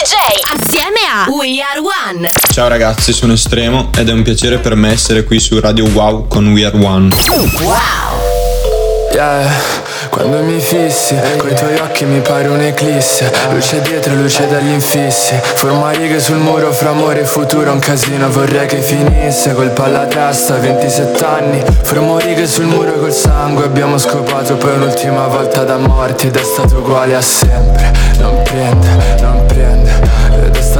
DJ assieme a We Are One. Ciao ragazzi, sono Estremo ed è un piacere per me essere qui su Radio Wow con We Are One. Wow. Yeah, quando mi fissi, coi tuoi occhi mi pare un'eclisse Luce dietro, luce dagli infissi Forma righe sul muro fra amore e futuro Un casino vorrei che finisse Colpa alla testa, 27 anni Formo righe sul muro col sangue Abbiamo scopato poi un'ultima volta da morti Ed è stato uguale a sempre Non prende,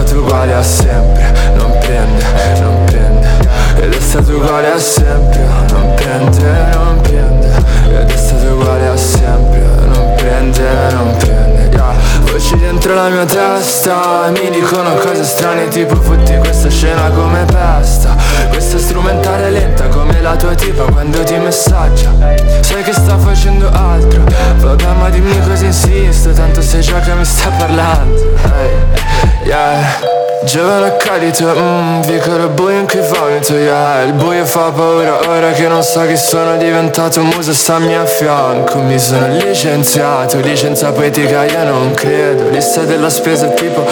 stato uguale a sempre Non prende, non prende Ed è stato uguale a sempre Non prende, non prende ed è stato uguale a sempre Non prende, non prende yeah. Voci dentro la mia testa Mi dicono cose strane tipo fotti questa scena come pesta Questa strumentale lenta come la tua tipa quando ti messaggia. Sai che sta facendo altro. Vabbè ma dimmi cosa insisto Tanto sai già che mi sta parlando. Hey. Yeah. Giovane accadito, mmm, vicolo buio in cui vomito, yeah. Il buio fa paura, ora che non so chi sono diventato Muso stammi a fianco, mi sono licenziato Licenza poetica io non credo. Lista della spesa tipo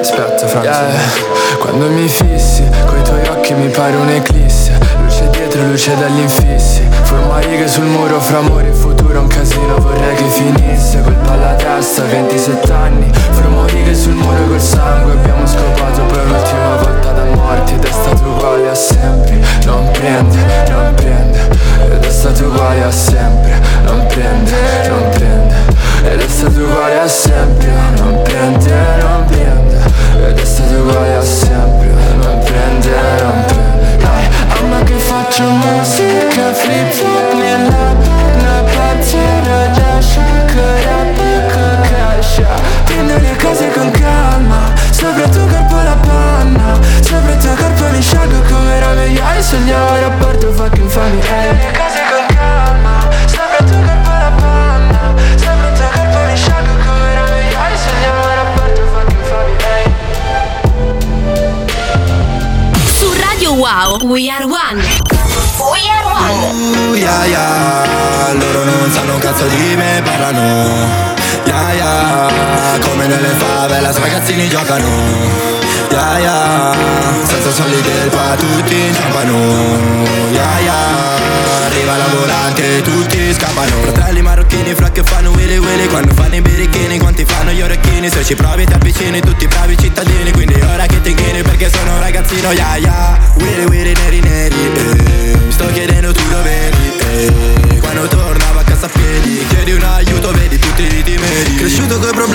Aspetta Franzo yeah. Quando mi fissi, coi tuoi occhi mi pare un'eclisse Luce dietro, luce dagli infissi Forma righe sul muro fra amore e futuro Un casino vorrei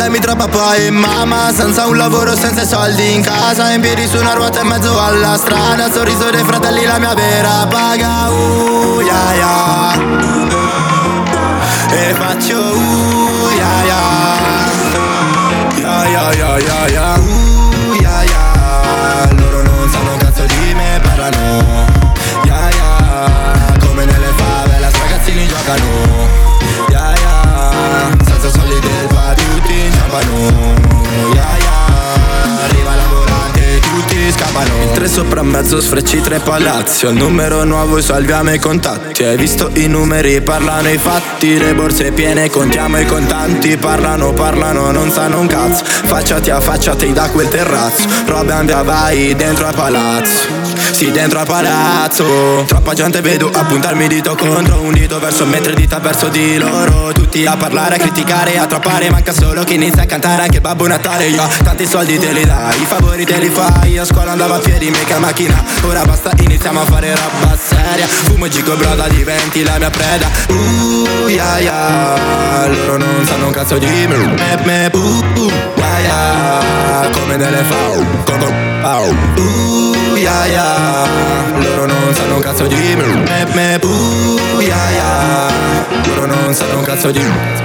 problemi tra papà e mamma Senza un lavoro, senza soldi in casa In piedi su una ruota in mezzo alla strada Sorriso dei fratelli la mia vera paga Uh, yeah, yeah. E faccio uh, yeah, yeah. Yeah, yeah, yeah, yeah, yeah sopra mezzo sfrecci tre palazzi. Ho il numero nuovo salviamo i contatti. Hai visto i numeri parlano i fatti. Le borse piene contiamo i contanti. Parlano parlano non sanno un cazzo. Facciati a facciati da quel terrazzo. Roban via vai dentro al palazzo sì, dentro al palazzo. Troppa gente vedo appuntarmi dito contro Un dito verso me, tre dita verso di loro. Tutti a parlare, a criticare, a trappare Manca solo chi inizia a cantare anche Babbo Natale Io. Tanti soldi te li dai, i favori te li fai. A scuola andavo a piedi, mica macchina. Ora basta, iniziamo a fare roba seria. Fumo e gigo broda, diventi la mia preda. Uh, yeah, yeah. Loro non sanno un cazzo di me. Me, me, uh, uh, yeah, Come delle fau, come, fau Uh, yeah, yeah loro non sanno un cazzo di me Me, me, uh, yeah, yeah Loro non sanno un cazzo di me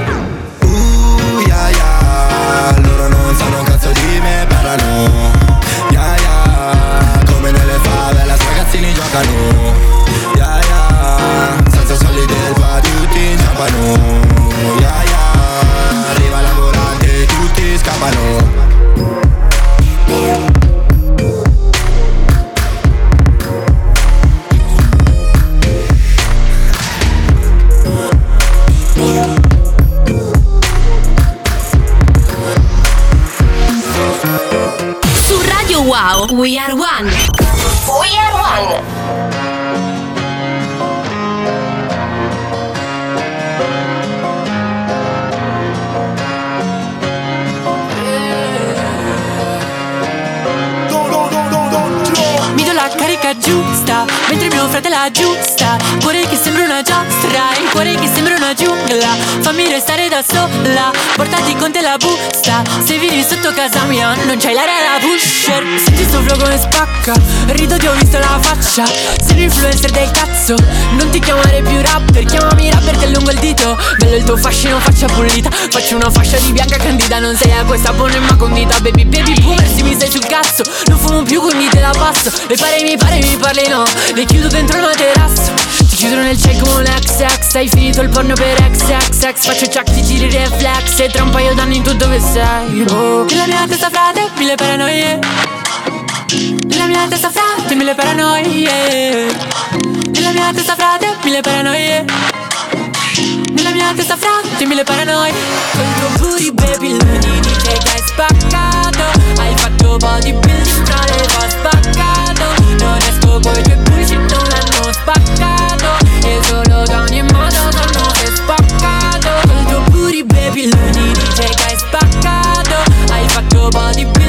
c'hai l'aria da pusher Senti sto flow come spacca. Rido ti ho visto la faccia. Sei un influencer del cazzo. Non ti chiamare più rapper. Chiamami rapper che lungo il dito. Bello il tuo fascino faccia pulita. Faccio una fascia di bianca candida. Non sei a questa buona ma condita Baby baby boomer se mi stai sul cazzo. Non fumo più quindi te la passo. Le pare mi pare mi parli no. Le chiudo dentro il materasso chiudono nel check come un XX Hai finito il porno per XXX Faccio chuck ti giri reflex E tra un paio d'anni tu dove sei? Oh. Nella mia testa frate mille paranoie. Nella mia testa frate mille paranoie. Nella mia testa frate mille paranoie. Nella mia testa frate mille paranoie. Tuo booty baby luni dice che hai spaccato. Hai fatto bodybuilding tra le fa spaccato. Non esco coi tuoi bullshit non l'hanno spaccato Hai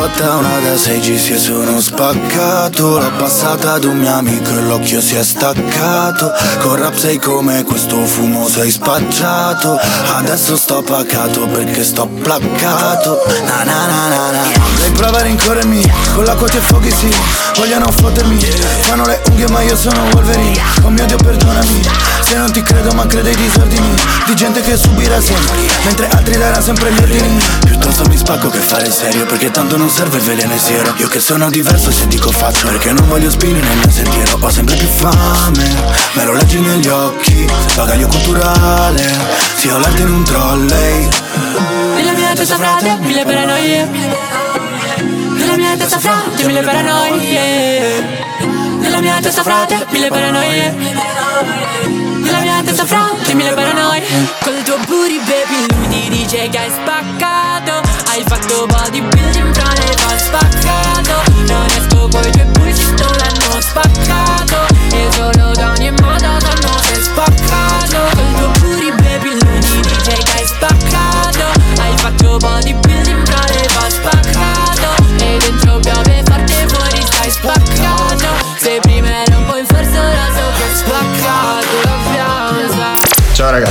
fatta una da 6G e sono spaccato. L'ho passata ad un mio amico e l'occhio si è staccato. Con rap sei come questo fumo sei spacciato. Adesso sto pacato perché sto placcato. Na na na na na. Lei prova a rincorrermi Con l'acqua ti affoghi sì. Vogliono fottermi Fanno le unghie ma io sono Wolverine. Oh mio Dio perdonami. Se non ti credo ma crede ai disordini Di gente che subirà sempre Mentre altri daranno sempre gli ordini. Piuttosto mi spacco che fare serio Perché tanto non serve il veleno e siero. Io che sono diverso se dico faccio Perché non voglio spini nel mio sentiero. Ho sempre più fame Me lo leggi negli occhi. Bagaglio culturale Sì ho l'arte in un trolley. Nella mia testa frate mille paranoie. Nella mia testa frate mille paranoie. Nella mia testa frate mille paranoie. Nella mia testa frate mille paranoie. Col tuo booty baby lui ti dice che hai spaccato Hai fatto bodybuilding tra le fa spaccato. Non esco coi tuoi bullshit non l'hanno spaccato. E solo da ogni modo sanno hai spaccato. Col tuo booty baby ti dice che hai spaccato. Hai fatto bodybuilding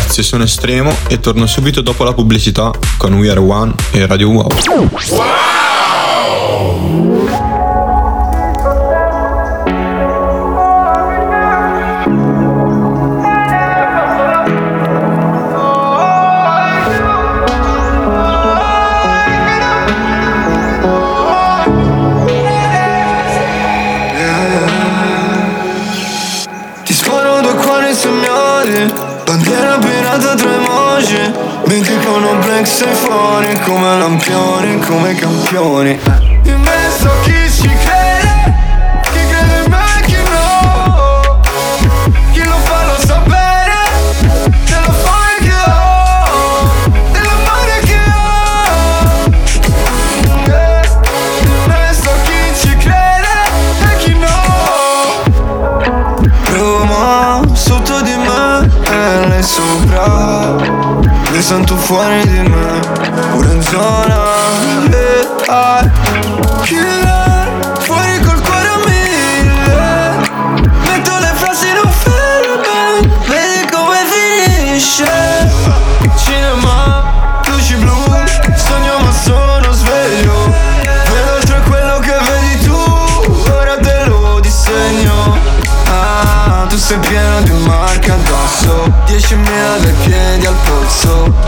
Ragazzi, sono Estremo e torno subito dopo la pubblicità con We Are One e Radio Wow. Ti sei fuori Come lampioni, come campioni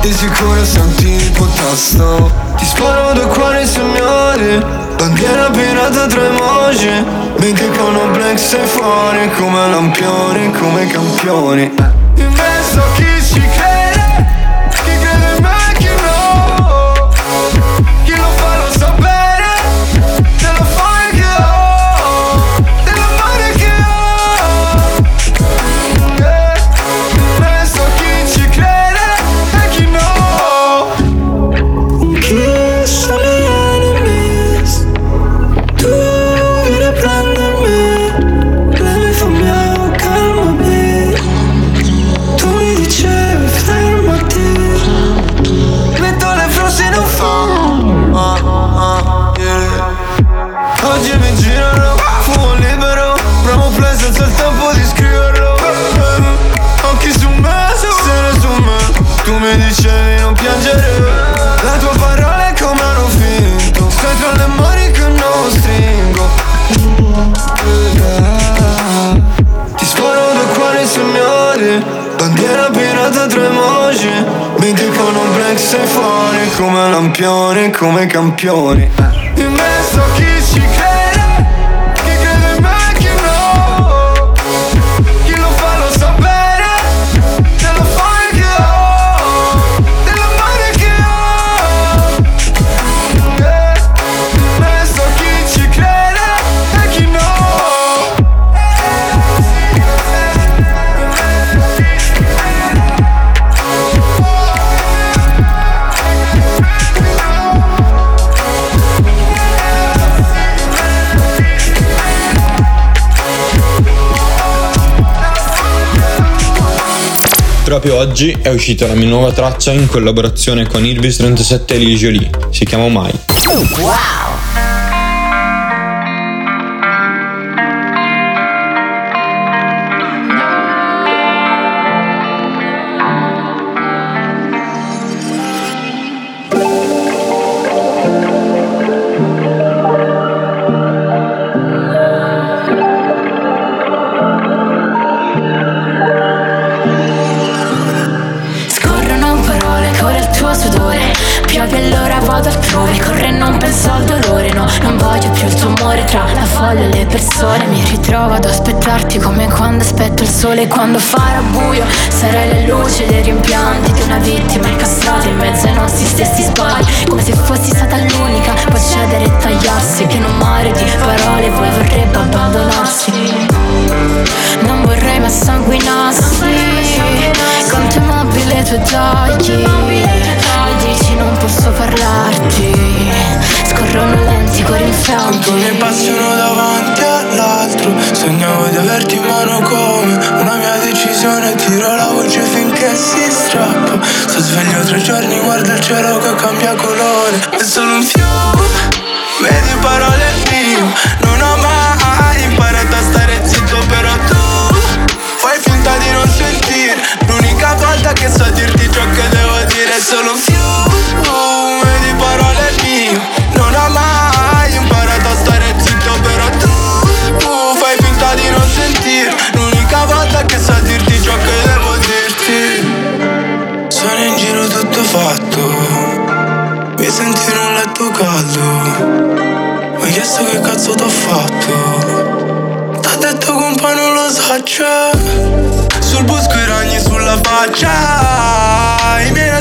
Di sicuro sei un tipo tosto. Ti sparo due cuori segnali Bandiera pirata tre emoji. Con un black sei fuori Come lampioni, come campioni coglione come campione. Proprio oggi è uscita la mia nuova traccia in collaborazione con Irvis 37 Eligio Lee. Si chiama Mai. Wow!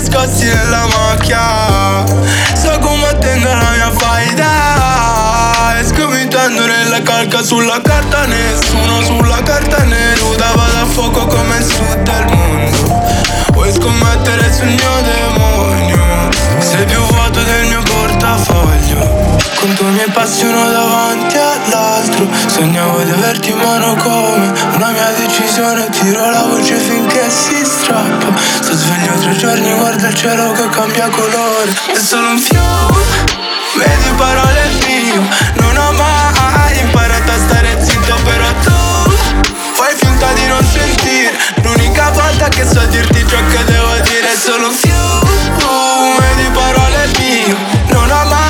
le nella macchia. So come tengo la mia faida. E scomitando nella calca sulla carta Nessuno sulla carta nuda Vado a fuoco come il sud del mondo. Vuoi scommettere sul mio demonio? Sei più con due miei passi uno davanti all'altro. Sognavo di averti in mano come Una mia decisione Tiro la voce finché si strappa. Sto sveglio tre giorni Guarda il cielo che cambia colore. È solo un fiume Vedi parole mio Non ho mai imparato a stare zitto Però tu Fai finta di non sentire. L'unica volta che so dirti ciò che devo dire È solo un fiume vedi parole mio Non ho mai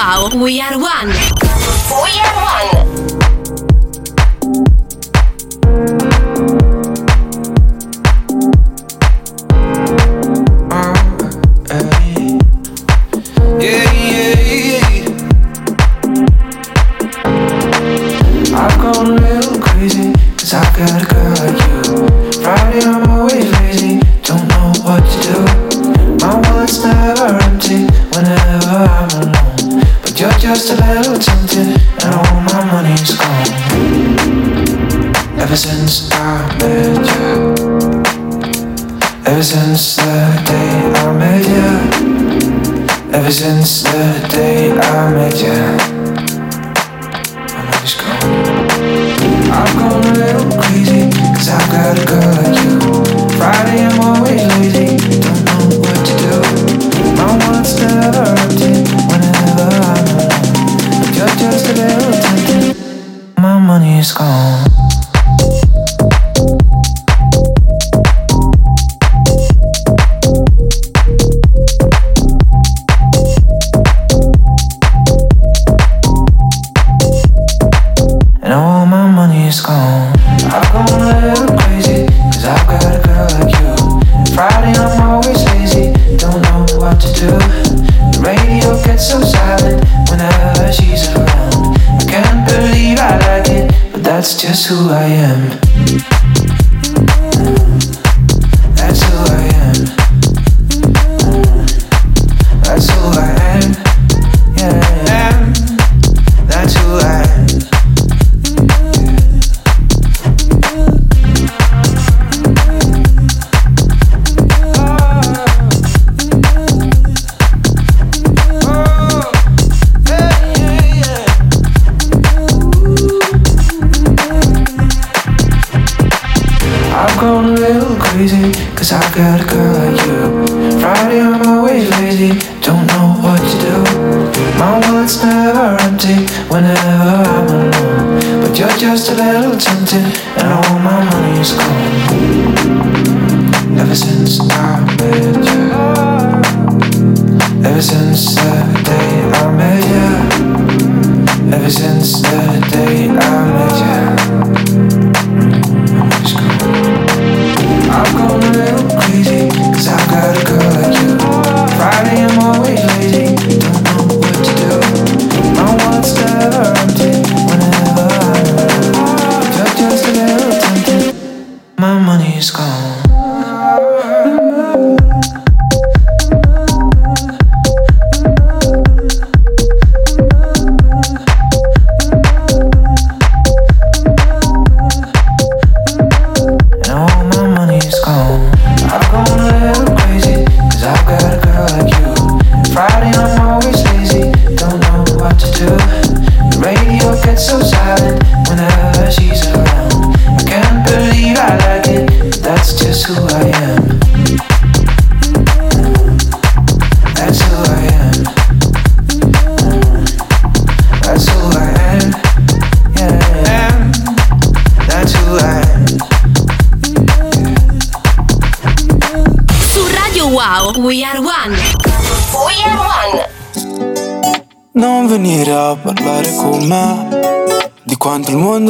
Wow, we are one.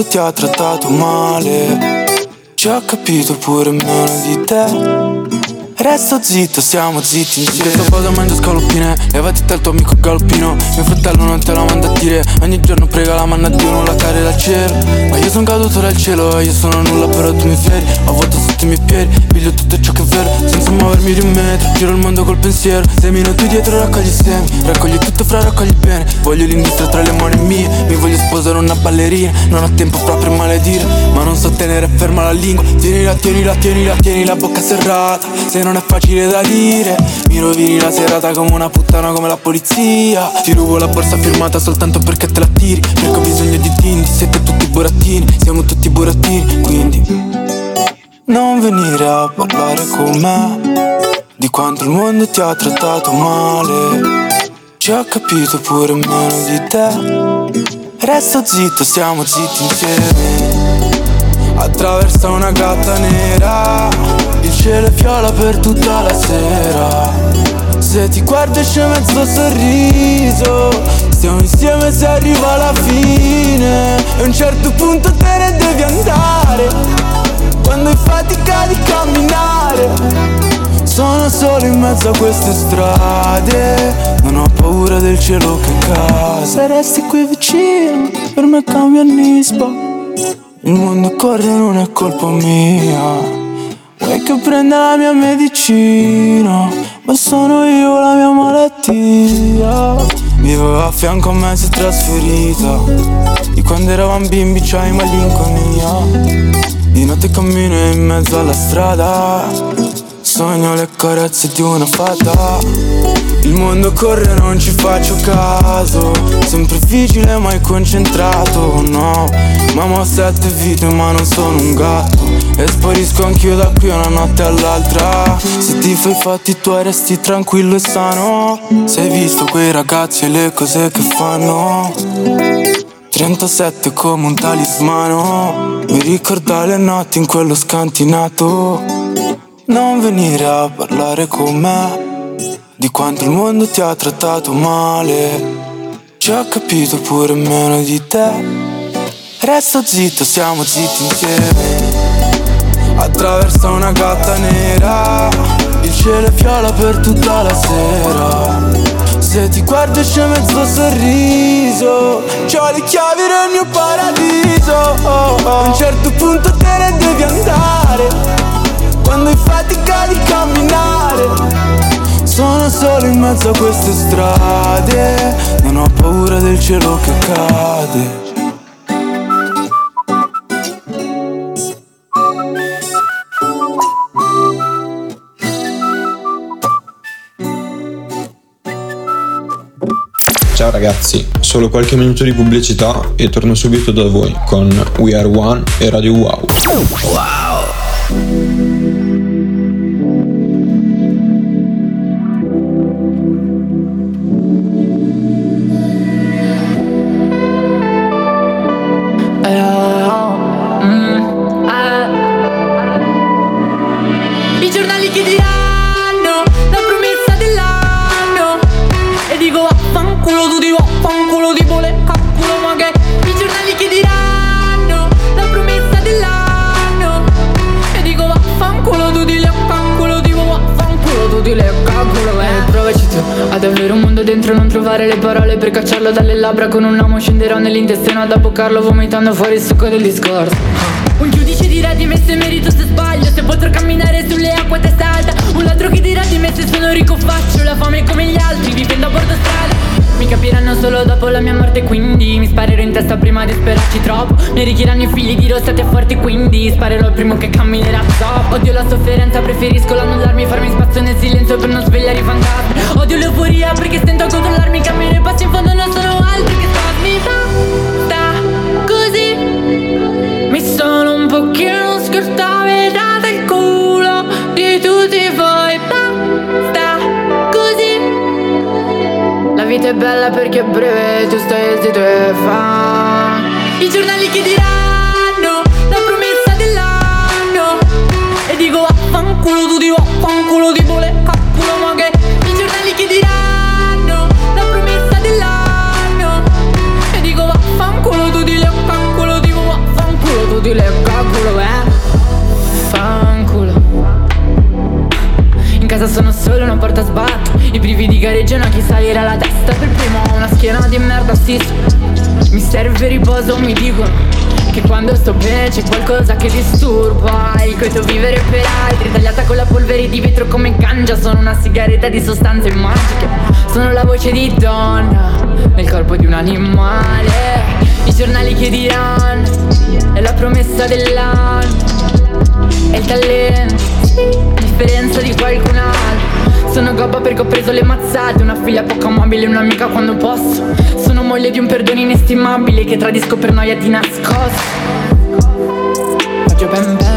Ti ha trattato male. Ci ho capito pure meno di te. Resto zitto, stiamo zitti insieme Questo posa mangio scaloppine Levati te il tuo amico galoppino Mio fratello non te la manda a dire. Ogni giorno prega la manna a Dio non la cade dal cielo. Ma io sono caduto dal cielo E io sono nulla però tu mi fieri. Ho vuoto sotto i miei piedi Piglio tutto ciò che è vero. Senza muovermi di un metro Giro il mondo col pensiero. Sei minuti dietro raccogli semi. Raccogli tutto fra raccogli bene. Voglio l'industria tra le mani mie. Mi voglio sposare una ballerina Non ho tempo proprio a maledire Ma non so tenere ferma la lingua. Tienila, tienila, tienila, tieni la bocca serrata Se non è facile da dire. Mi rovini la serata come una puttana come la polizia. Ti rubo la borsa firmata soltanto perché te la tiri Perché ho bisogno di dindi Siete tutti burattini Siamo tutti burattini Quindi. Non venire a parlare con me Di quanto il mondo ti ha trattato male. Ci ho capito pure meno di te Resto zitto, stiamo zitti insieme. Attraversa una gatta nera. Il cielo è viola per tutta la sera. Se ti guardo esce mezzo sorriso. Stiamo insieme se arriva la fine. E a un certo punto te ne devi andare. Quando hai fatica di camminare Sono solo in mezzo a queste strade. Non ho paura del cielo che cade Se resti qui vicino Per me cambia il nisbo Il mondo corre non è colpa mia. Vuoi che prenda la mia medicina? Ma sono io la mia malattia. Vivo a fianco a me si è trasferita. Di quando eravamo bimbi c'hai malinconia. Di notte cammino in mezzo alla strada Sogno le carezze di una fata. Il mondo corre non ci faccio caso. Sempre vigile mai concentrato, no. Mamma ho sette vite ma non sono un gatto. E sparisco anch'io da qui una notte all'altra. Se ti fai fatti tuoi resti tranquillo e sano. Se hai visto quei ragazzi e le cose che fanno. 37 come un talismano. Mi ricorda le notti in quello scantinato non venire a parlare con me di quanto il mondo ti ha trattato male. Ci ho capito pure meno di te. Resta zitto, siamo zitti insieme. Attraverso una gatta nera, il cielo è viola per tutta la sera. Se ti guardo c'è mezzo sorriso C'ho le chiavi del mio paradiso A un certo punto te ne devi andare quando hai fatica di camminare Sono solo in mezzo a queste strade Non ho paura del cielo che cade Ciao ragazzi, solo qualche minuto di pubblicità e torno subito da voi con We Are One e Radio Wow. Wow! Per cacciarlo dalle labbra con un amo scenderò nell'intestino ad abboccarlo vomitando fuori il succo del discorso. Un giudice dirà di me se merito se sbaglio Se potrò camminare sulle acque testa alta. Un altro che dirà di me se sono ricco faccio La fame come gli altri vivendo a bordo strada Mi capiranno solo dopo la mia morte quindi Mi sparerò in testa prima di sperarci troppo. Mi arricchiranno i figli dirò state forti quindi Sparerò il primo che camminerà. Top Odio la sofferenza preferisco l'annullarmi Farmi spazio nel silenzio per non svegliare i fantasmi. Odio l'euforia perché stento a controllarmi Cammino e passi in fondo non sono altro che spasmi. Sta così. Mi sono un pochino scordavedata il culo di tutti voi vita è bella perché è breve, tu stai fa. I giornali che diranno la promessa dell'anno. E dico vaffanculo tu di vaffanculo di bole I brividi gareggiano a chi salirà la testa Per primo? Ho una schiena di merda sì. Mi serve riposo mi dicono Che quando sto bene c'è qualcosa che disturba. Il coito vivere per altri Tagliata con la polvere di vetro come ganja Sono una sigaretta di sostanze magiche. Sono la voce di donna Nel corpo di un animale. I giornali che diranno È la promessa dell'anno. È il talento, differenza di qualcun altro Sono gobba perché ho preso le mazzate. Una figlia poco amabile un'amica quando posso. Sono moglie di un perdono inestimabile Che tradisco per noia di nascosto. Faccio ben ben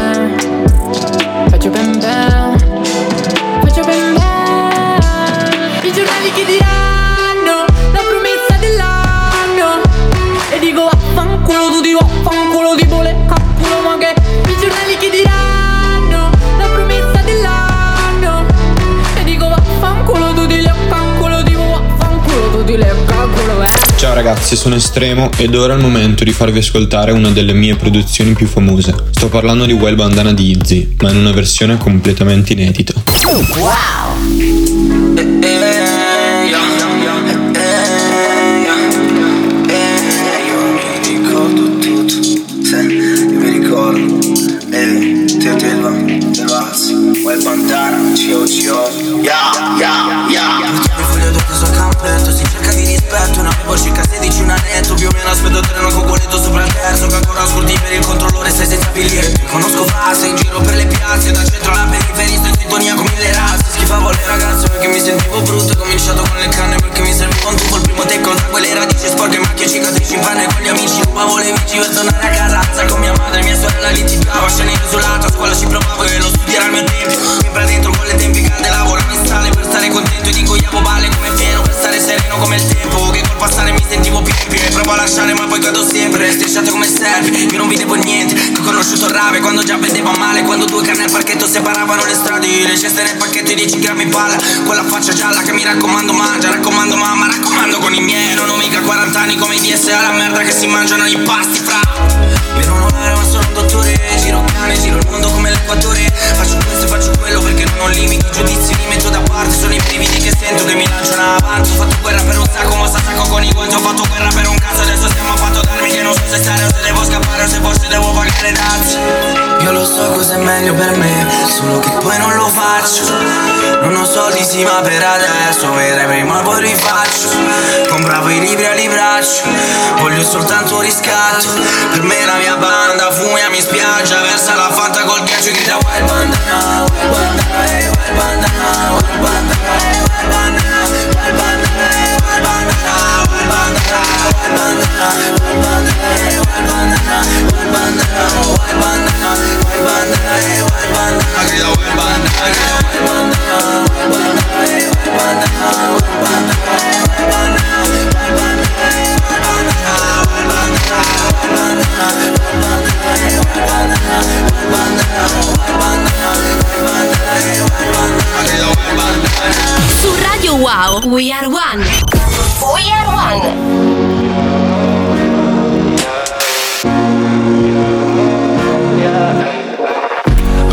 Ciao ragazzi, sono Estremo ed ora è il momento di farvi ascoltare una delle mie produzioni più famose. Sto parlando di Wild Bandana di Izzy, ma in una versione completamente inedita. Eh, bandana, ya, ya Mi foglio rispetto Non avevo circa 16 un annetto Più o meno aspetto il treno con coletto sopra il terzo Che ancora ascolti per il controllore Stai senza biglietto Conosco fase in giro per le piazze Dal centro alla periferia Sto in sintonia con mille razze. Schifavo le ragazze perché mi sentivo brutto Ho cominciato con le canne perché mi serviva un tubo Il primo te con quelle radici sporche Macchie cicatrici in panne con gli amici Rubavo le bici per tornare a casa con mia madre Mia sorella litigava Scene isolato A scuola ci provavo E lo studiare al mio tempo Sempre dentro con le tempi calde Lavoravo in sale per stare contento E ingoiavo balle come pieno Per stare sereno come il tempo Che col passare mi sentivo piempio E provo a lasciare ma poi cado sempre Strisciato come serpi Io non vedevo niente Che ho conosciuto rave Quando già vedeva male. Quando due canne al parchetto separavano le strade Le ceste nel pacchetto e 10 grammi palla Con la faccia gialla che mi raccomando mangia Raccomando mamma, raccomando con i miei. Non ho mica 40 anni come i DSA La merda che si mangiano i pasti fra. Io non ho l'aereo ma sono un dottore Giro cane, giro il mondo come l'equatore. Faccio questo e faccio quello perché non ho limiti Giudizi li metto da parte Sono i brividi che sento che mi lanciano avanti. Ho fatto guerra per un sacco ma sacco con i guanti Ho fatto guerra per un cazzo adesso stiamo a fatto darmi Che non so se stare o se devo scappare o se forse devo pagare dazi Io lo so cos'è meglio per me Solo che poi non lo faccio. Non ho soldi sì ma per adesso Vedrai prima poi rifaccio Compravo i libri a libraccio Voglio soltanto riscatto. Per me la mia banda Fumia mi spiaggia Versa la fanta col ghiaccio e grida Wild bandana Wild bandana eh, Wild bandana Wild bandana eh, Wild bandana Bandana, bandana, bandana, Su Radio Wow, We Are One. We Are One.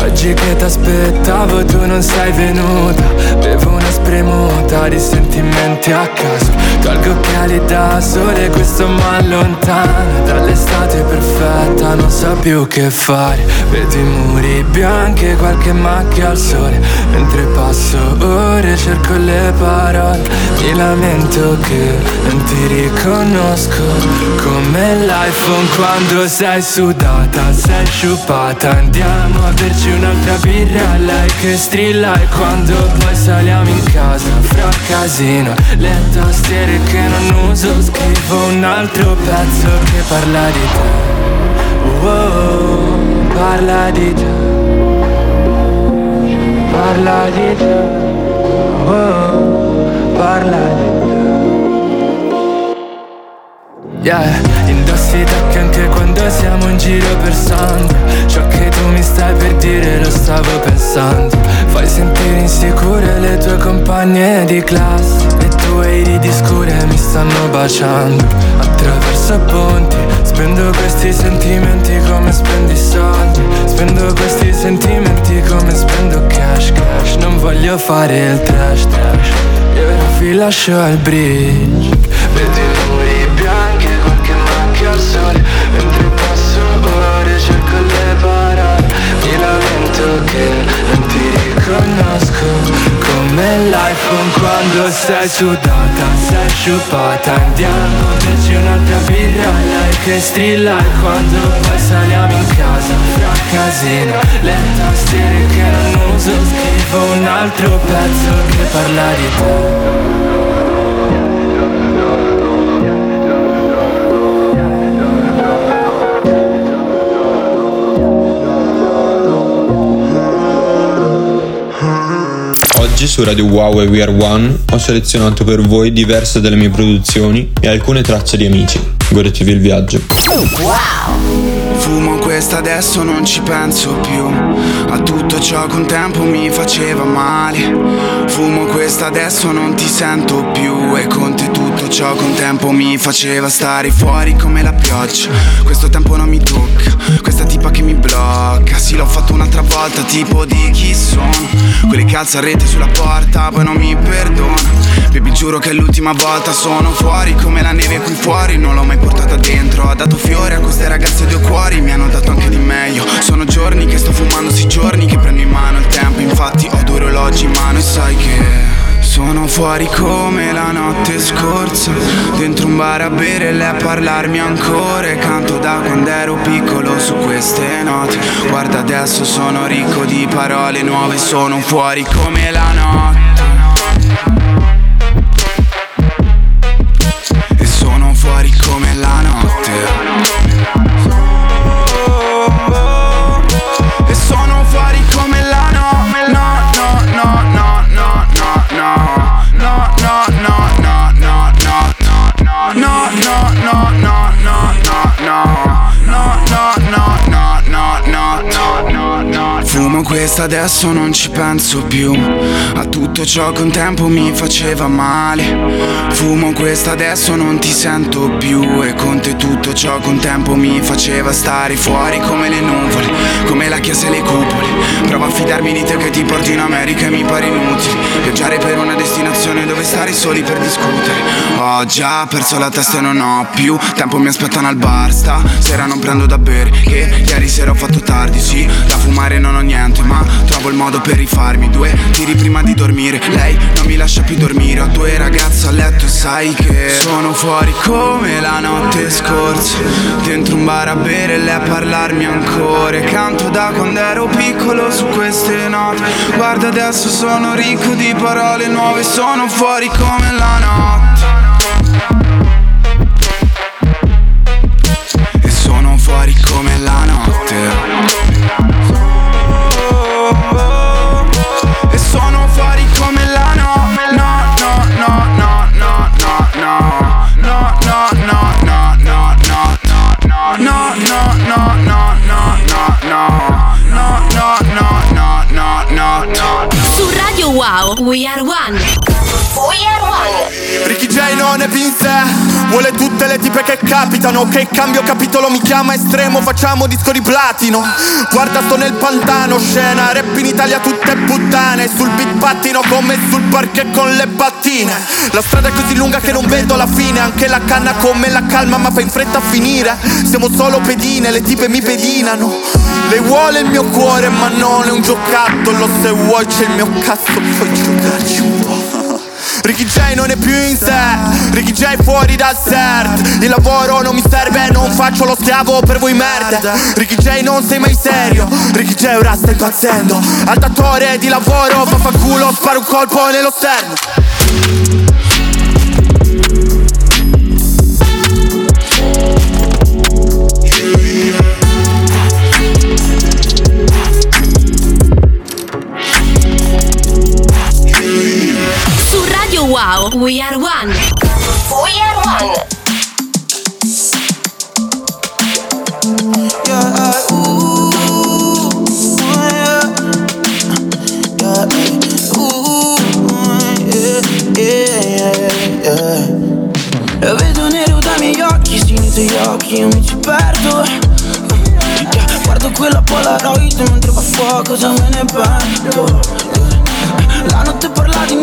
Oggi che t'aspettavo tu non sei venuta Bevo una spremuta di sentimenti a caso Tolgo occhiali da sole questo m'allontana Dall'estate perfetta non so più che fare. Vedo i muri bianchi e qualche macchia al sole. Mentre passo ore cerco le parole. Mi lamento che non ti riconosco Come l'iPhone quando sei sudata Sei sciupata. Andiamo a berci un'altra birra Lei che strilla e quando poi saliamo in casa Fra casino, le tastiere che non uso Scrivo un altro pezzo che parla di te. Oh, Parla di te. Parla di te. Oh, Parla di te. Yeah, indossi tacchi anche quando siamo in giro per Sandro Ciò che mi stai per dire lo stavo pensando. Fai sentire insicure le tue compagne di classe. Le tue iridi scure mi stanno baciando. Attraverso ponti Spendo questi sentimenti come spendi soldi. Spendo questi sentimenti come spendo cash cash. Non voglio fare il trash trash. Io ora vi lascio al bridge. Vedo i ti riconosco Come l'iPhone quando sei sudata Sei sciupata. Andiamo berci un'altra birra Lei che strilla e quando poi saliamo in casa Fra casino Le tastiere che non uso Scrivo un altro pezzo che parla di te Oggi su Radio Wow e We Are One ho selezionato per voi diverse delle mie produzioni e alcune tracce di amici. Godetevi il viaggio. Fumo questa adesso non ci penso più. A tutto ciò che un tempo mi faceva male. Fumo questa adesso non ti sento più. E con te tutto ciò che un tempo mi faceva stare fuori come la pioggia. Questo tempo non mi tocca. Questa tipa che mi blocca. Sì l'ho fatto un'altra volta tipo di chi sono. Quelli che alza rete sulla porta poi non mi perdona. Baby giuro che è l'ultima volta sono fuori come la neve qui fuori. Non l'ho mai portata dentro. Ho dato fiore a queste ragazze due cuori. Mi hanno dato anche di meglio. Sono giorni che sto fumando, sì giorni che prendo in mano il tempo. Infatti ho due orologi in mano e sai che sono fuori come la notte scorsa. Dentro un bar a bere e lei a parlarmi ancora. E canto da quando ero piccolo su queste note. Guarda adesso sono ricco di parole nuove Sono fuori come la notte No, no, no Fumo questa adesso non ci penso più. A tutto ciò che un tempo mi faceva male. Fumo questa adesso non ti sento più. E con te tutto ciò che un tempo mi faceva stare fuori come le nuvole Come la chiesa e le cupole. Provo a fidarmi di te che ti porti in America e mi pare inutile. Viaggiare per una destinazione dove stare soli per discutere. Ho già perso la testa e non ho più Tempo mi aspettano al bar. Stasera non prendo da bere Che ieri sera ho fatto tardi. Sì, da fumare non ho niente Ma trovo il modo per rifarmi. Due tiri prima di dormire. Lei non mi lascia più dormire. Ho due ragazze a letto e sai che Sono fuori come la notte scorsa. Dentro un bar a bere e lei a parlarmi ancora. E canto da quando ero piccolo su queste note. Guarda adesso sono ricco di parole nuove. Sono fuori come la notte. E sono fuori come la notte We Are One. We Are One. Ricky J non è in sé Vuole tutte le tipe che capitano Che cambio capitolo mi chiama estremo Facciamo disco di platino. Guarda sto nel pantano Scena rap in Italia tutte puttane. Sul beat pattino come sul parquet con le pattine. La strada è così lunga che non vedo la fine. Anche la canna come la calma ma fa in fretta a finire. Siamo solo pedine, le tipe mi pedinano. Lei vuole il mio cuore ma non è un giocattolo. Se vuoi c'è il mio cazzo puoi giocarci un po' Ricky J non è più in sé. Ricky J fuori dal CERT. Il lavoro non mi serve, non faccio lo schiavo per voi merda Ricky J non sei mai serio. Ricky J ora stai impazzendo. Al datore di lavoro, vaffanculo, sparo un colpo nello sterno Wow, We Are One. We Are One. E vedo nero dai miei occhi, sì, nei tuoi occhi io mi ci perdo Yeah, Guardo quella Polaroid mentre va a fuoco, se me ne pento La notte parla di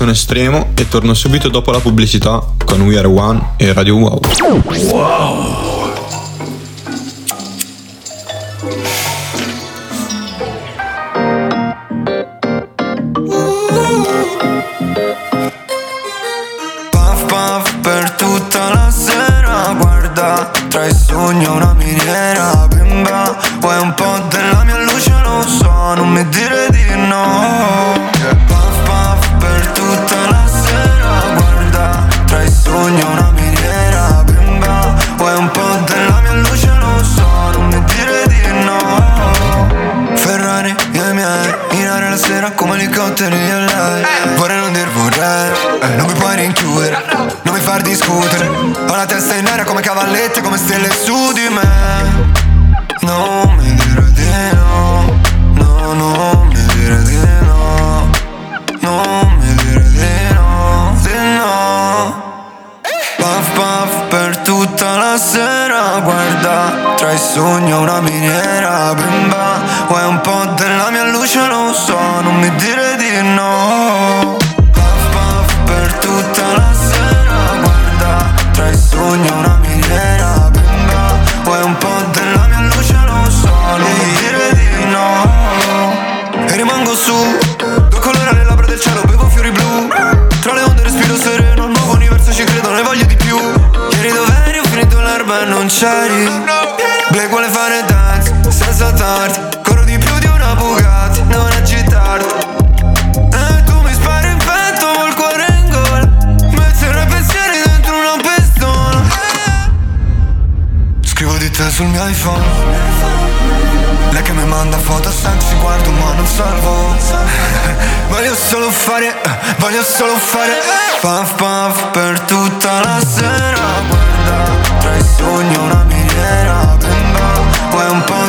sono Estremo e torno subito dopo la pubblicità con We Are One e Radio Wow. Guarda tra i sogni una miniera vuoi un po' della mia luce? Lo so, non mi dire di no come elicotteri e lei Vorrei non dir vorrei eh, Non mi puoi rinchiudere Non mi far discutere. Ho la testa in aria come cavallette Come stelle su di me. Non mi dire di no. No, non mi dire di no. Non mi dire di no Di no. Puff puff per tutta la sera. Guarda tra i sogni una miniera Bimba, vuoi un po' della mia luce? Lo so, non mi dire di no. Puff puff per tutta la sera. Guarda tra i sogni una miniera Bimba, vuoi un po' della mia luce? Lo so, non dire di no. E rimango su Due colori alle labbra del cielo, bevo fiori blu. Tra le onde respiro sereno Nuovo universo ci credo, ne voglio di più. Ieri dov'eri? Ho finito l'erba e non c'eri. Blake vuole fare dance senza tardi sul mio iPhone. Lei che mi manda foto sexy, guardo ma non salvo. Voglio solo fare, voglio solo fare Puff puff per tutta la sera. Guarda, tra i sogni una miniera Bimba, vuoi un po'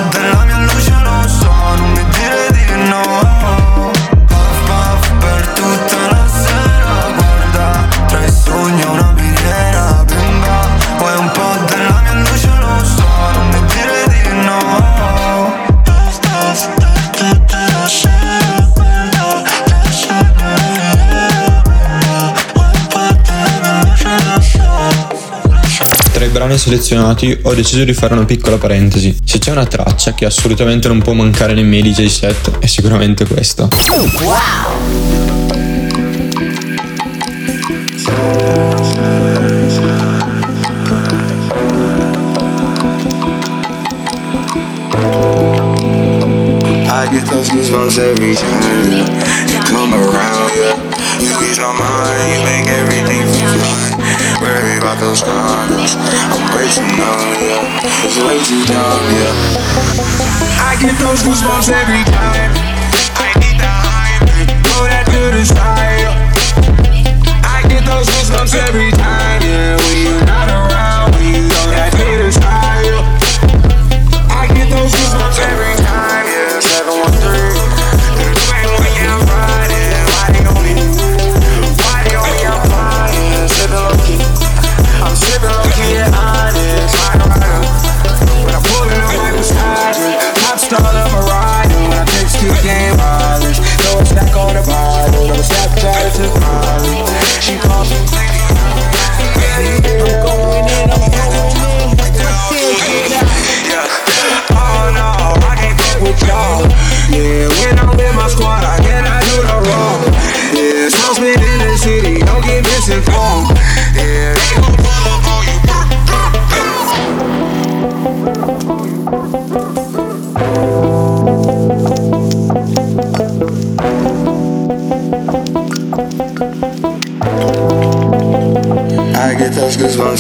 brani selezionati ho deciso di fare una piccola parentesi. Se c'è una traccia che assolutamente non può mancare nei miei DJ set è sicuramente questa. I get those goosebumps every time you come around. You ease my mind, you make everything feel fine. Worry about those I'm way too numb. Yeah, it's way too dumb. Yeah. I get those goosebumps every time.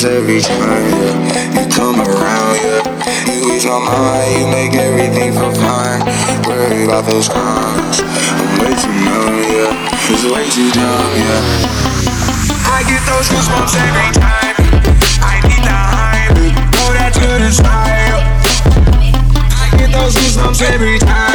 Those every time yeah. you come around. Yeah, you ease my mind, you make everything feel fine. Worry about those cons. I'm way too numb, yeah. It's way too dumb, yeah. I get those goosebumps every time. I need the hype, oh, know that you're the. I get those goosebumps every time,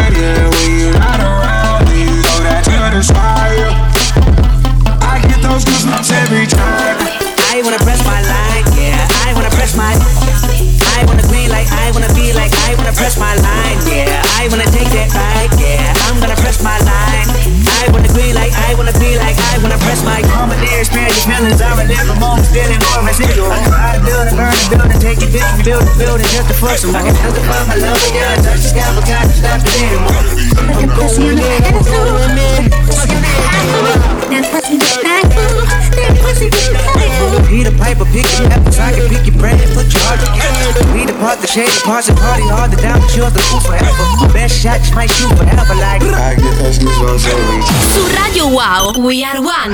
build the building just to fuck some. I can justify my love, but yeah, touch the sky, but God, stop it anymore. I'm going in, I'm going in. Peter Piper, pick your peppers, I can pick your brain and put your heart together. We depart the shade, parts and party hard, the down, yours, the food forever. Best shots might shoot forever, like. I get those goosebumps every time. Su Radio Wow, We Are One.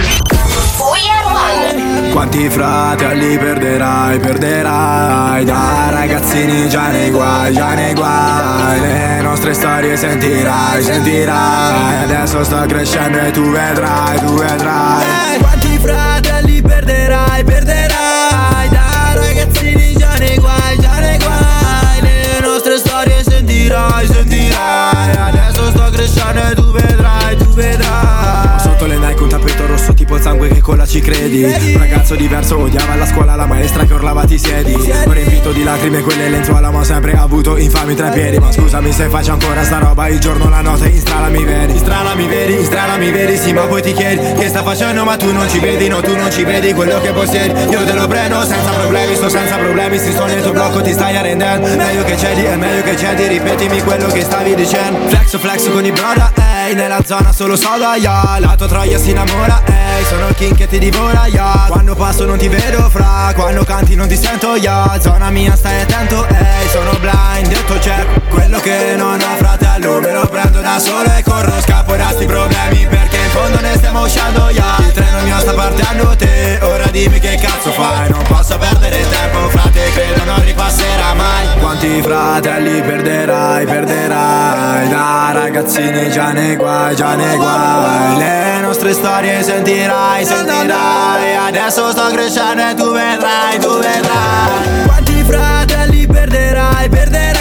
Quanti fratelli perderai, perderai Da ragazzini già nei guai, già nei guai. Le nostre storie sentirai, sentirai. Adesso sto crescendo e tu vedrai, tu vedrai. Quanti fratelli perderai, perderai Da ragazzini già nei guai, già nei guai. Le nostre storie sentirai, sentirai. Adesso sto crescendo e tu vedrai, tu vedrai. Sotto le Nike un tappeto rosso tipo il sangue che cola ci credi? Un ragazzo diverso odiava alla scuola la maestra che urlava ti siedi Ho riempito di lacrime quelle lenzuola ma ho sempre avuto infami tra i piedi. Ma scusami se faccio ancora sta roba il giorno, la notte in strada mi vedi. In strada mi vedi, in strada mi vedi sì ma poi ti chiedi Che sta facendo? Ma tu non ci vedi, no tu non ci vedi quello che possiedi. Io te lo prendo senza problemi, sto senza problemi Si sto nel tuo blocco ti stai arrendendo Meglio che cedi, è meglio che cedi Ripetimi quello che stavi dicendo. Flexo flexo con i broda, ehi Nella zona solo soda, yeah La tua troia si innamora, ehi. Sono il king che ti divora, yeah Quando passo non ti vedo, fra. Quando canti non ti sento, yeah Zona mia stai attento, ehi. Sono blind, detto check Quello che non ha fratello. Me lo prendo da solo e corro Scappo da sti problemi Perché fondo ne stiamo uscendo, yeah. Il treno mio sta partendo, te. Ora dimmi che cazzo fai. Non posso perdere tempo, frate Credo non ripasserà mai. Quanti fratelli perderai, perderai? Da ragazzini già nei guai, già nei guai. Le nostre storie sentirai, sentirai. Adesso sto crescendo e tu vedrai, tu vedrai. Quanti fratelli perderai, perderai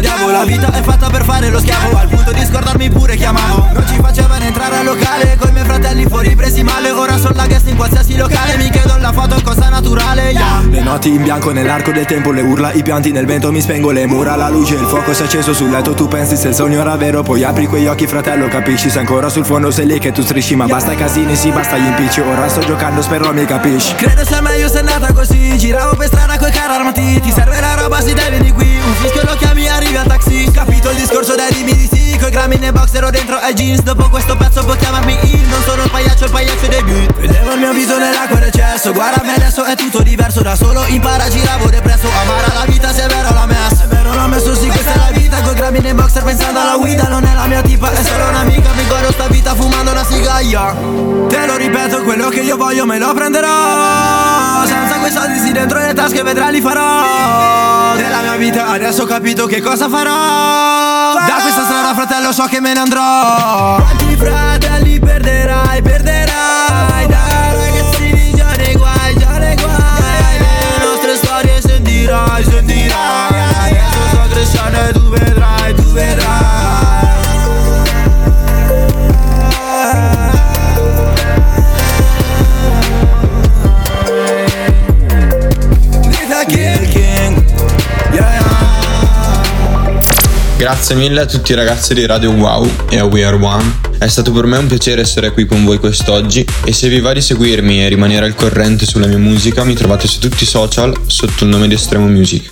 godiamo La vita è fatta per fare lo schiavo. Al punto di scordarmi pure chiamavo. Non ci facevano entrare al locale Coi miei fratelli fuori presi male. Ora sono la guest in qualsiasi locale Mi chiedo la foto cosa naturale yeah. Le noti in bianco nell'arco del tempo Le urla, i pianti nel vento mi spengo Le mura, la luce, il fuoco si è acceso sul letto Tu pensi se il sogno era vero Poi apri quegli occhi fratello Capisci se ancora sul fondo sei lì che tu strisci Ma basta casini, sì basta gli impicci Ora sto giocando spero mi capisci. Credo sia meglio se è andata così Giravo per strada coi carri armati Ti serve la roba si deve di qui Un fischio lo chiami arrivi al taxi Capito il discorso dai dimmi di sì Coi grammi nei box ero dentro ai jeans. Dopo questo pezzo puoi chiamarmi il Non sono il pagliaccio, il pagliaccio dei beat. Vedevo il mio viso nell'acqua del cesso Guarda me adesso è tutto diverso Da solo impara, giravo depresso Amara la vita se è vero l'ho messo È vero l'ho messo sì questa è la vita Coi grammi nei boxer pensando alla guida. Non è la mia tipa, è solo un'amica. Mi godo sta vita fumando una sigaia Te lo ripeto, quello che io voglio me lo prenderò. Senza quei soldi sì dentro le tasche vedrai li farò. Della mia vita adesso ho capito che cosa farò. Da questa strada fratello so che me ne andrò. Quanti fratelli perderai, perderai tu vedrai, tu vedrai. Grazie mille a tutti i ragazzi di Radio Wow e a We Are One. È stato per me un piacere essere qui con voi quest'oggi e se vi va di seguirmi e rimanere al corrente sulla mia musica mi trovate su tutti i social sotto il nome di Estremo Music.